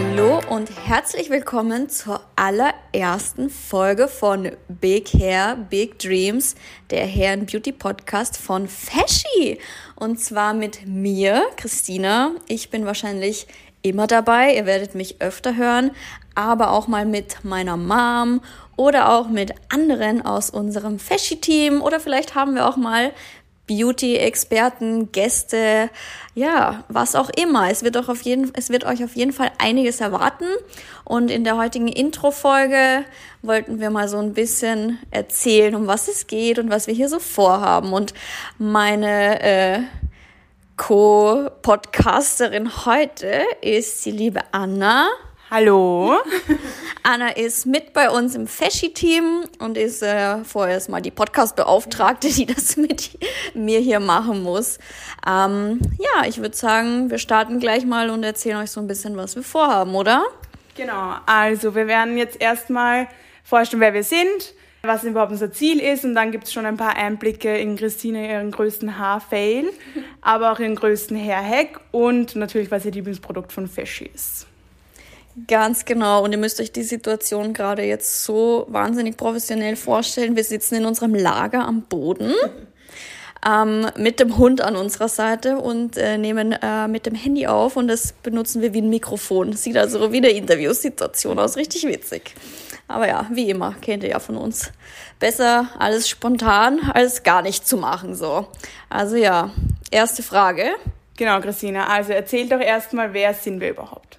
Hallo und herzlich willkommen zur allerersten Folge von Big Hair, Big Dreams, der Hair and Beauty Podcast von Feschi. Und zwar mit mir, Christina. Ich bin wahrscheinlich immer dabei, ihr werdet mich öfter hören, aber auch mal mit meiner Mom oder auch mit anderen aus unserem Feschi-Team oder vielleicht haben wir auch mal Beauty-Experten, Gäste, ja, was auch immer. Es wird, auch auf jeden, es wird euch auf jeden Fall einiges erwarten. Und in der heutigen Intro-Folge wollten wir mal so ein bisschen erzählen, um was es geht und was wir hier so vorhaben. Und meine äh, Co-Podcasterin heute ist die liebe Anna. Hallo. Anna ist mit bei uns im Feschi-Team und ist äh, vorerst mal die Podcast-Beauftragte, die das mit mir hier machen muss. Ähm, ja, ich würde sagen, wir starten gleich mal und erzählen euch so ein bisschen, was wir vorhaben, oder? Genau, also wir werden jetzt erstmal vorstellen, wer wir sind, was überhaupt unser Ziel ist und dann gibt es schon ein paar Einblicke in Christine, ihren größten Haarfail, aber auch ihren größten Hair-Hack und natürlich, was ihr Lieblingsprodukt von Feschi ist. Ganz genau. Und ihr müsst euch die Situation gerade jetzt so wahnsinnig professionell vorstellen. Wir sitzen in unserem Lager am Boden. Ähm, mit dem Hund an unserer Seite und äh, nehmen äh, mit dem Handy auf und das benutzen wir wie ein Mikrofon. Sieht also wie eine Interviewsituation aus, richtig witzig. Aber ja, wie immer, kennt ihr ja von uns. Besser alles spontan als gar nicht zu machen, so. Also ja, erste Frage. Genau, Christina. Also erzählt doch erstmal, wer sind wir überhaupt?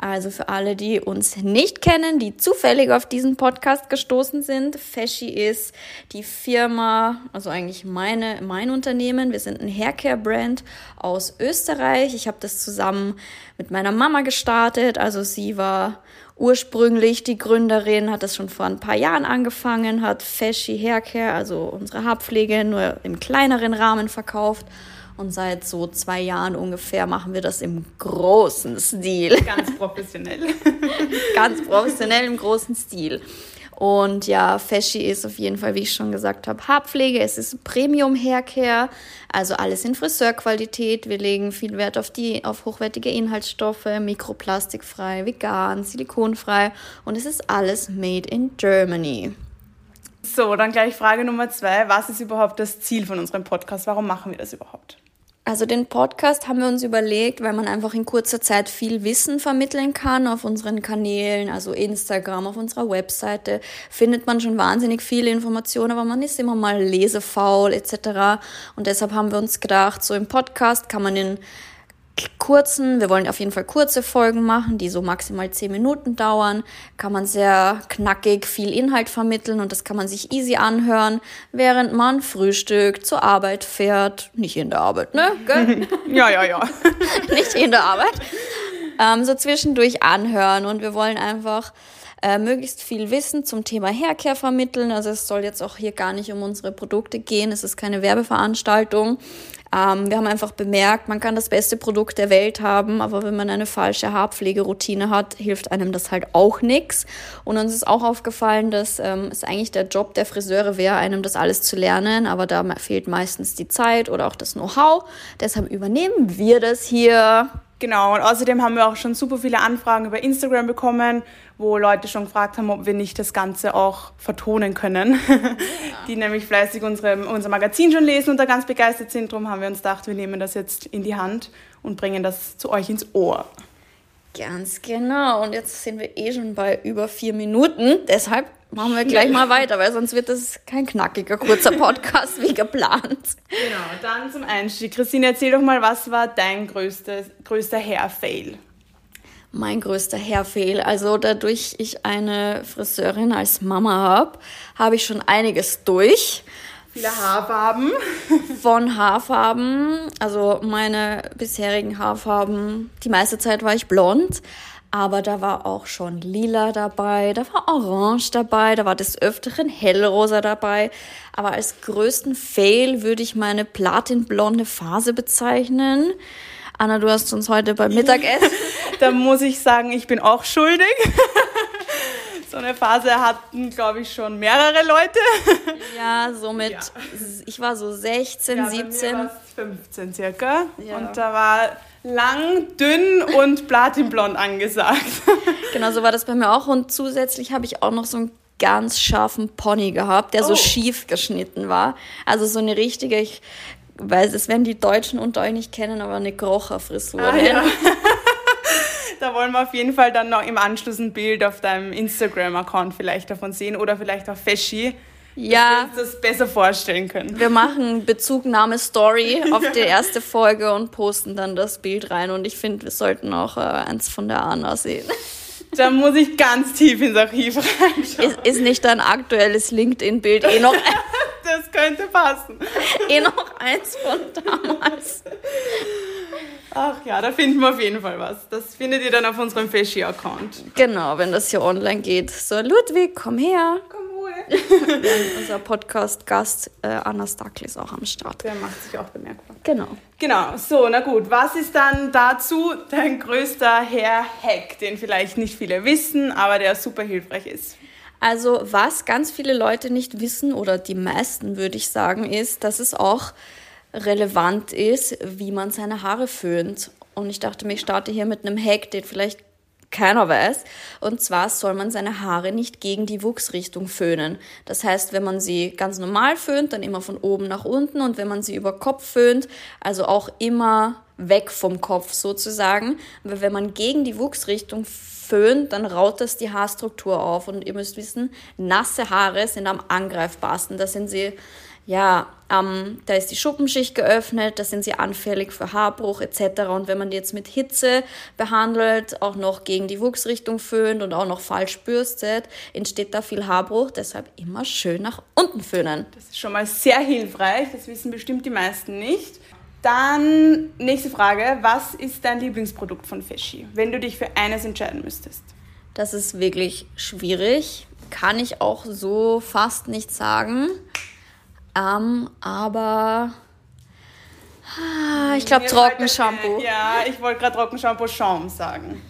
Also für alle, die uns nicht kennen, die zufällig auf diesen Podcast gestoßen sind, Feschi ist die Firma, also eigentlich meine, mein Unternehmen. Wir sind ein Haircare-Brand aus Österreich. Ich habe das zusammen mit meiner Mama gestartet. Also sie war ursprünglich die Gründerin, hat das schon vor ein paar Jahren angefangen, hat Feschi Haircare, also unsere Haarpflege, nur im kleineren Rahmen verkauft und seit so zwei Jahren ungefähr machen wir das im großen Stil. Ganz professionell. Ganz professionell im großen Stil. Und ja, Feschi ist auf jeden Fall, wie ich schon gesagt habe, Haarpflege. Es ist Premium Haircare, also alles in Friseurqualität. Wir legen viel Wert auf die, auf hochwertige Inhaltsstoffe, mikroplastikfrei, vegan, silikonfrei und es ist alles made in Germany. So, dann gleich Frage Nummer zwei. Was ist überhaupt das Ziel von unserem Podcast? Warum machen wir das überhaupt? Also den Podcast haben wir uns überlegt, weil man einfach in kurzer Zeit viel Wissen vermitteln kann auf unseren Kanälen, also Instagram, auf unserer Webseite findet man schon wahnsinnig viele Informationen, aber man ist immer mal lesefaul etc. Und deshalb haben wir uns gedacht, so im Podcast kann man in kurzen, wir wollen auf jeden Fall kurze Folgen machen, die so maximal zehn Minuten dauern, kann man sehr knackig viel Inhalt vermitteln und das kann man sich easy anhören, während man frühstückt, zur Arbeit fährt, nicht in der Arbeit, ne? Gell? ja, ja, ja. nicht in der Arbeit. Ähm, so zwischendurch anhören und wir wollen einfach äh, möglichst viel Wissen zum Thema Haircare vermitteln. Also es soll jetzt auch hier gar nicht um unsere Produkte gehen. Es ist keine Werbeveranstaltung. Ähm, wir haben einfach bemerkt, man kann das beste Produkt der Welt haben, aber wenn man eine falsche Haarpflegeroutine hat, hilft einem das halt auch nichts. Und uns ist auch aufgefallen, dass ähm, es eigentlich der Job der Friseure wäre, einem das alles zu lernen, aber da fehlt meistens die Zeit oder auch das Know-how. Deshalb übernehmen wir das hier. Genau, und außerdem haben wir auch schon super viele Anfragen über Instagram bekommen, wo Leute schon gefragt haben, ob wir nicht das Ganze auch vertonen können. Ja. Die nämlich fleißig unsere, unser Magazin schon lesen und da ganz begeistert sind. Darum haben wir uns gedacht, wir nehmen das jetzt in die Hand und bringen das zu euch ins Ohr. Ganz genau. Und jetzt sind wir eh schon bei über vier Minuten. Deshalb machen wir gleich mal weiter, weil sonst wird das kein knackiger, kurzer Podcast wie geplant. Genau, dann zum Einstieg. Christine, erzähl doch mal, was war dein größter, größter Hair-Fail? Mein größter Hair-Fail. Also dadurch ich eine Friseurin als Mama habe, habe ich schon einiges durch. Viele Haarfarben. Von Haarfarben, also meine bisherigen Haarfarben, die meiste Zeit war ich blond, aber da war auch schon lila dabei, da war orange dabei, da war des Öfteren hellrosa dabei. Aber als größten Fail würde ich meine platinblonde Phase bezeichnen. Anna, du hast uns heute beim Mittagessen. da muss ich sagen, ich bin auch schuldig. So eine Phase hatten, glaube ich, schon mehrere Leute. Ja, somit, ja. ich war so 16, ja, 17. 15 circa. Ja. Und da war lang, dünn und platinblond angesagt. Genau, so war das bei mir auch. Und zusätzlich habe ich auch noch so einen ganz scharfen Pony gehabt, der oh. so schief geschnitten war. Also so eine richtige, ich weiß, es werden die Deutschen unter euch nicht kennen, aber eine Krocherfrisur. Ah, ja. wollen wir auf jeden Fall dann noch im Anschluss ein Bild auf deinem Instagram-Account vielleicht davon sehen oder vielleicht auf Feschi. Ja. Dass wir uns das besser vorstellen können. Wir machen Bezugnahme Story auf die erste Folge und posten dann das Bild rein. Und ich finde, wir sollten auch äh, eins von der Anna sehen. Da muss ich ganz tief ins Archiv reinschauen. Ist, ist nicht dein aktuelles LinkedIn-Bild eh noch. das könnte passen. Eh noch eins von damals. Ach ja, da finden wir auf jeden Fall was. Das findet ihr dann auf unserem Feschi-Account. Genau, wenn das hier online geht. So, Ludwig, komm her. Komm wohl. unser Podcast-Gast äh, Anna Stackel ist auch am Start. Der macht sich auch bemerkbar. Genau. Genau, so, na gut. Was ist dann dazu dein größter Hair-Hack, den vielleicht nicht viele wissen, aber der super hilfreich ist? Also, was ganz viele Leute nicht wissen, oder die meisten würde ich sagen, ist, dass es auch relevant ist, wie man seine Haare föhnt. Und ich dachte mir, ich starte hier mit einem Hack, den vielleicht keiner weiß. Und zwar soll man seine Haare nicht gegen die Wuchsrichtung föhnen. Das heißt, wenn man sie ganz normal föhnt, dann immer von oben nach unten. Und wenn man sie über Kopf föhnt, also auch immer weg vom Kopf sozusagen. Weil wenn man gegen die Wuchsrichtung föhnt, dann raut das die Haarstruktur auf. Und ihr müsst wissen, nasse Haare sind am angreifbarsten. Da sind sie ja, ähm, da ist die Schuppenschicht geöffnet, da sind sie anfällig für Haarbruch etc. Und wenn man die jetzt mit Hitze behandelt, auch noch gegen die Wuchsrichtung föhnt und auch noch falsch bürstet, entsteht da viel Haarbruch. Deshalb immer schön nach unten föhnen. Das ist schon mal sehr hilfreich, das wissen bestimmt die meisten nicht. Dann nächste Frage, was ist dein Lieblingsprodukt von Feschi, wenn du dich für eines entscheiden müsstest? Das ist wirklich schwierig, kann ich auch so fast nicht sagen. Ähm, aber ah, ich glaube Trockenshampoo. Ja, ich wollte gerade Trockenshampoo Schaum sagen.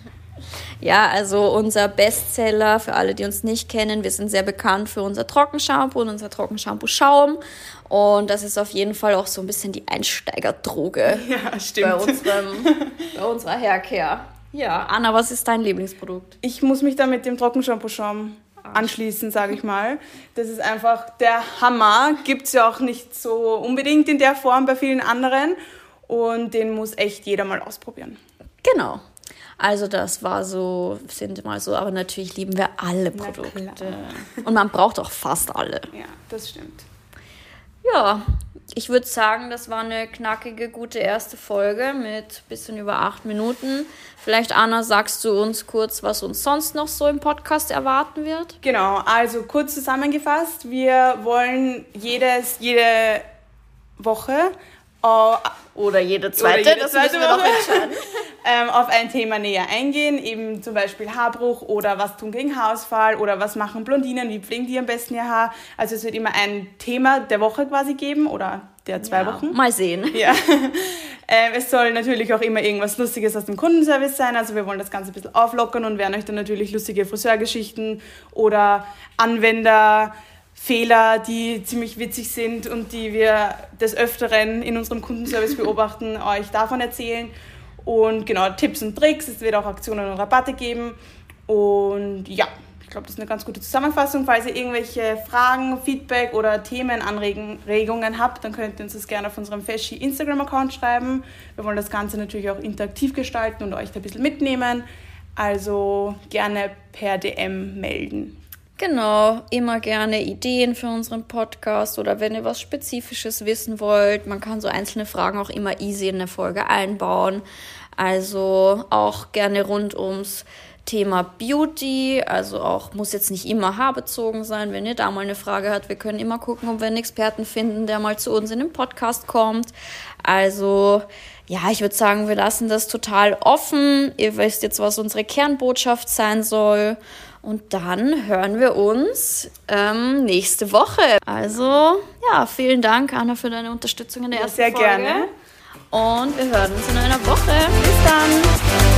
Ja, also unser Bestseller für alle, die uns nicht kennen, wir sind sehr bekannt für unser Trockenshampoo und unser Trockenshampoo Schaum. Und das ist auf jeden Fall auch so ein bisschen die Einsteigerdroge ja, stimmt. Bei, unserem, bei unserer Herkehr. Ja, Anna, was ist dein Lieblingsprodukt? Ich muss mich da mit dem Trockenshampoo Schaum anschließen, sage ich mal. Das ist einfach der Hammer. Gibt es ja auch nicht so unbedingt in der Form bei vielen anderen. Und den muss echt jeder mal ausprobieren. Genau. Also das war so, sind mal so, aber natürlich lieben wir alle Produkte. Und man braucht auch fast alle. Ja, das stimmt. Ja, ich würde sagen, das war eine knackige, gute erste Folge mit bisschen über acht Minuten. Vielleicht, Anna, sagst du uns kurz, was uns sonst noch so im Podcast erwarten wird? Genau, also kurz zusammengefasst, wir wollen jedes, jede Woche uh, oder jede zweite, oder jede das zweite müssen wir noch entscheiden. ähm, auf ein Thema näher eingehen, eben zum Beispiel Haarbruch oder was tun gegen Haarausfall oder was machen Blondinen, wie pflegen die am besten ihr Haar. Also es wird immer ein Thema der Woche quasi geben oder der zwei ja, Wochen. Mal sehen. Ja. ähm, es soll natürlich auch immer irgendwas Lustiges aus dem Kundenservice sein. Also wir wollen das Ganze ein bisschen auflockern und werden euch dann natürlich lustige Friseurgeschichten oder Anwender Fehler, die ziemlich witzig sind und die wir des Öfteren in unserem Kundenservice beobachten, euch davon erzählen. Und genau, Tipps und Tricks, es wird auch Aktionen und Rabatte geben. Und ja, ich glaube, das ist eine ganz gute Zusammenfassung. Falls ihr irgendwelche Fragen, Feedback oder Themenanregungen habt, dann könnt ihr uns das gerne auf unserem Feschi Instagram-Account schreiben. Wir wollen das Ganze natürlich auch interaktiv gestalten und euch da ein bisschen mitnehmen. Also gerne per DM melden. Genau, immer gerne Ideen für unseren Podcast oder wenn ihr was Spezifisches wissen wollt. Man kann so einzelne Fragen auch immer easy in eine Folge einbauen. Also auch gerne rund ums Thema Beauty, also auch muss jetzt nicht immer haarbezogen sein. Wenn ihr da mal eine Frage habt, wir können immer gucken, ob wir einen Experten finden, der mal zu uns in den Podcast kommt. Also ja, ich würde sagen, wir lassen das total offen. Ihr wisst jetzt, was unsere Kernbotschaft sein soll. Und dann hören wir uns ähm, nächste Woche. Also, ja, vielen Dank, Anna, für deine Unterstützung in der ja, ersten sehr Folge. Sehr gerne. Und wir hören uns in einer Woche. Bis dann.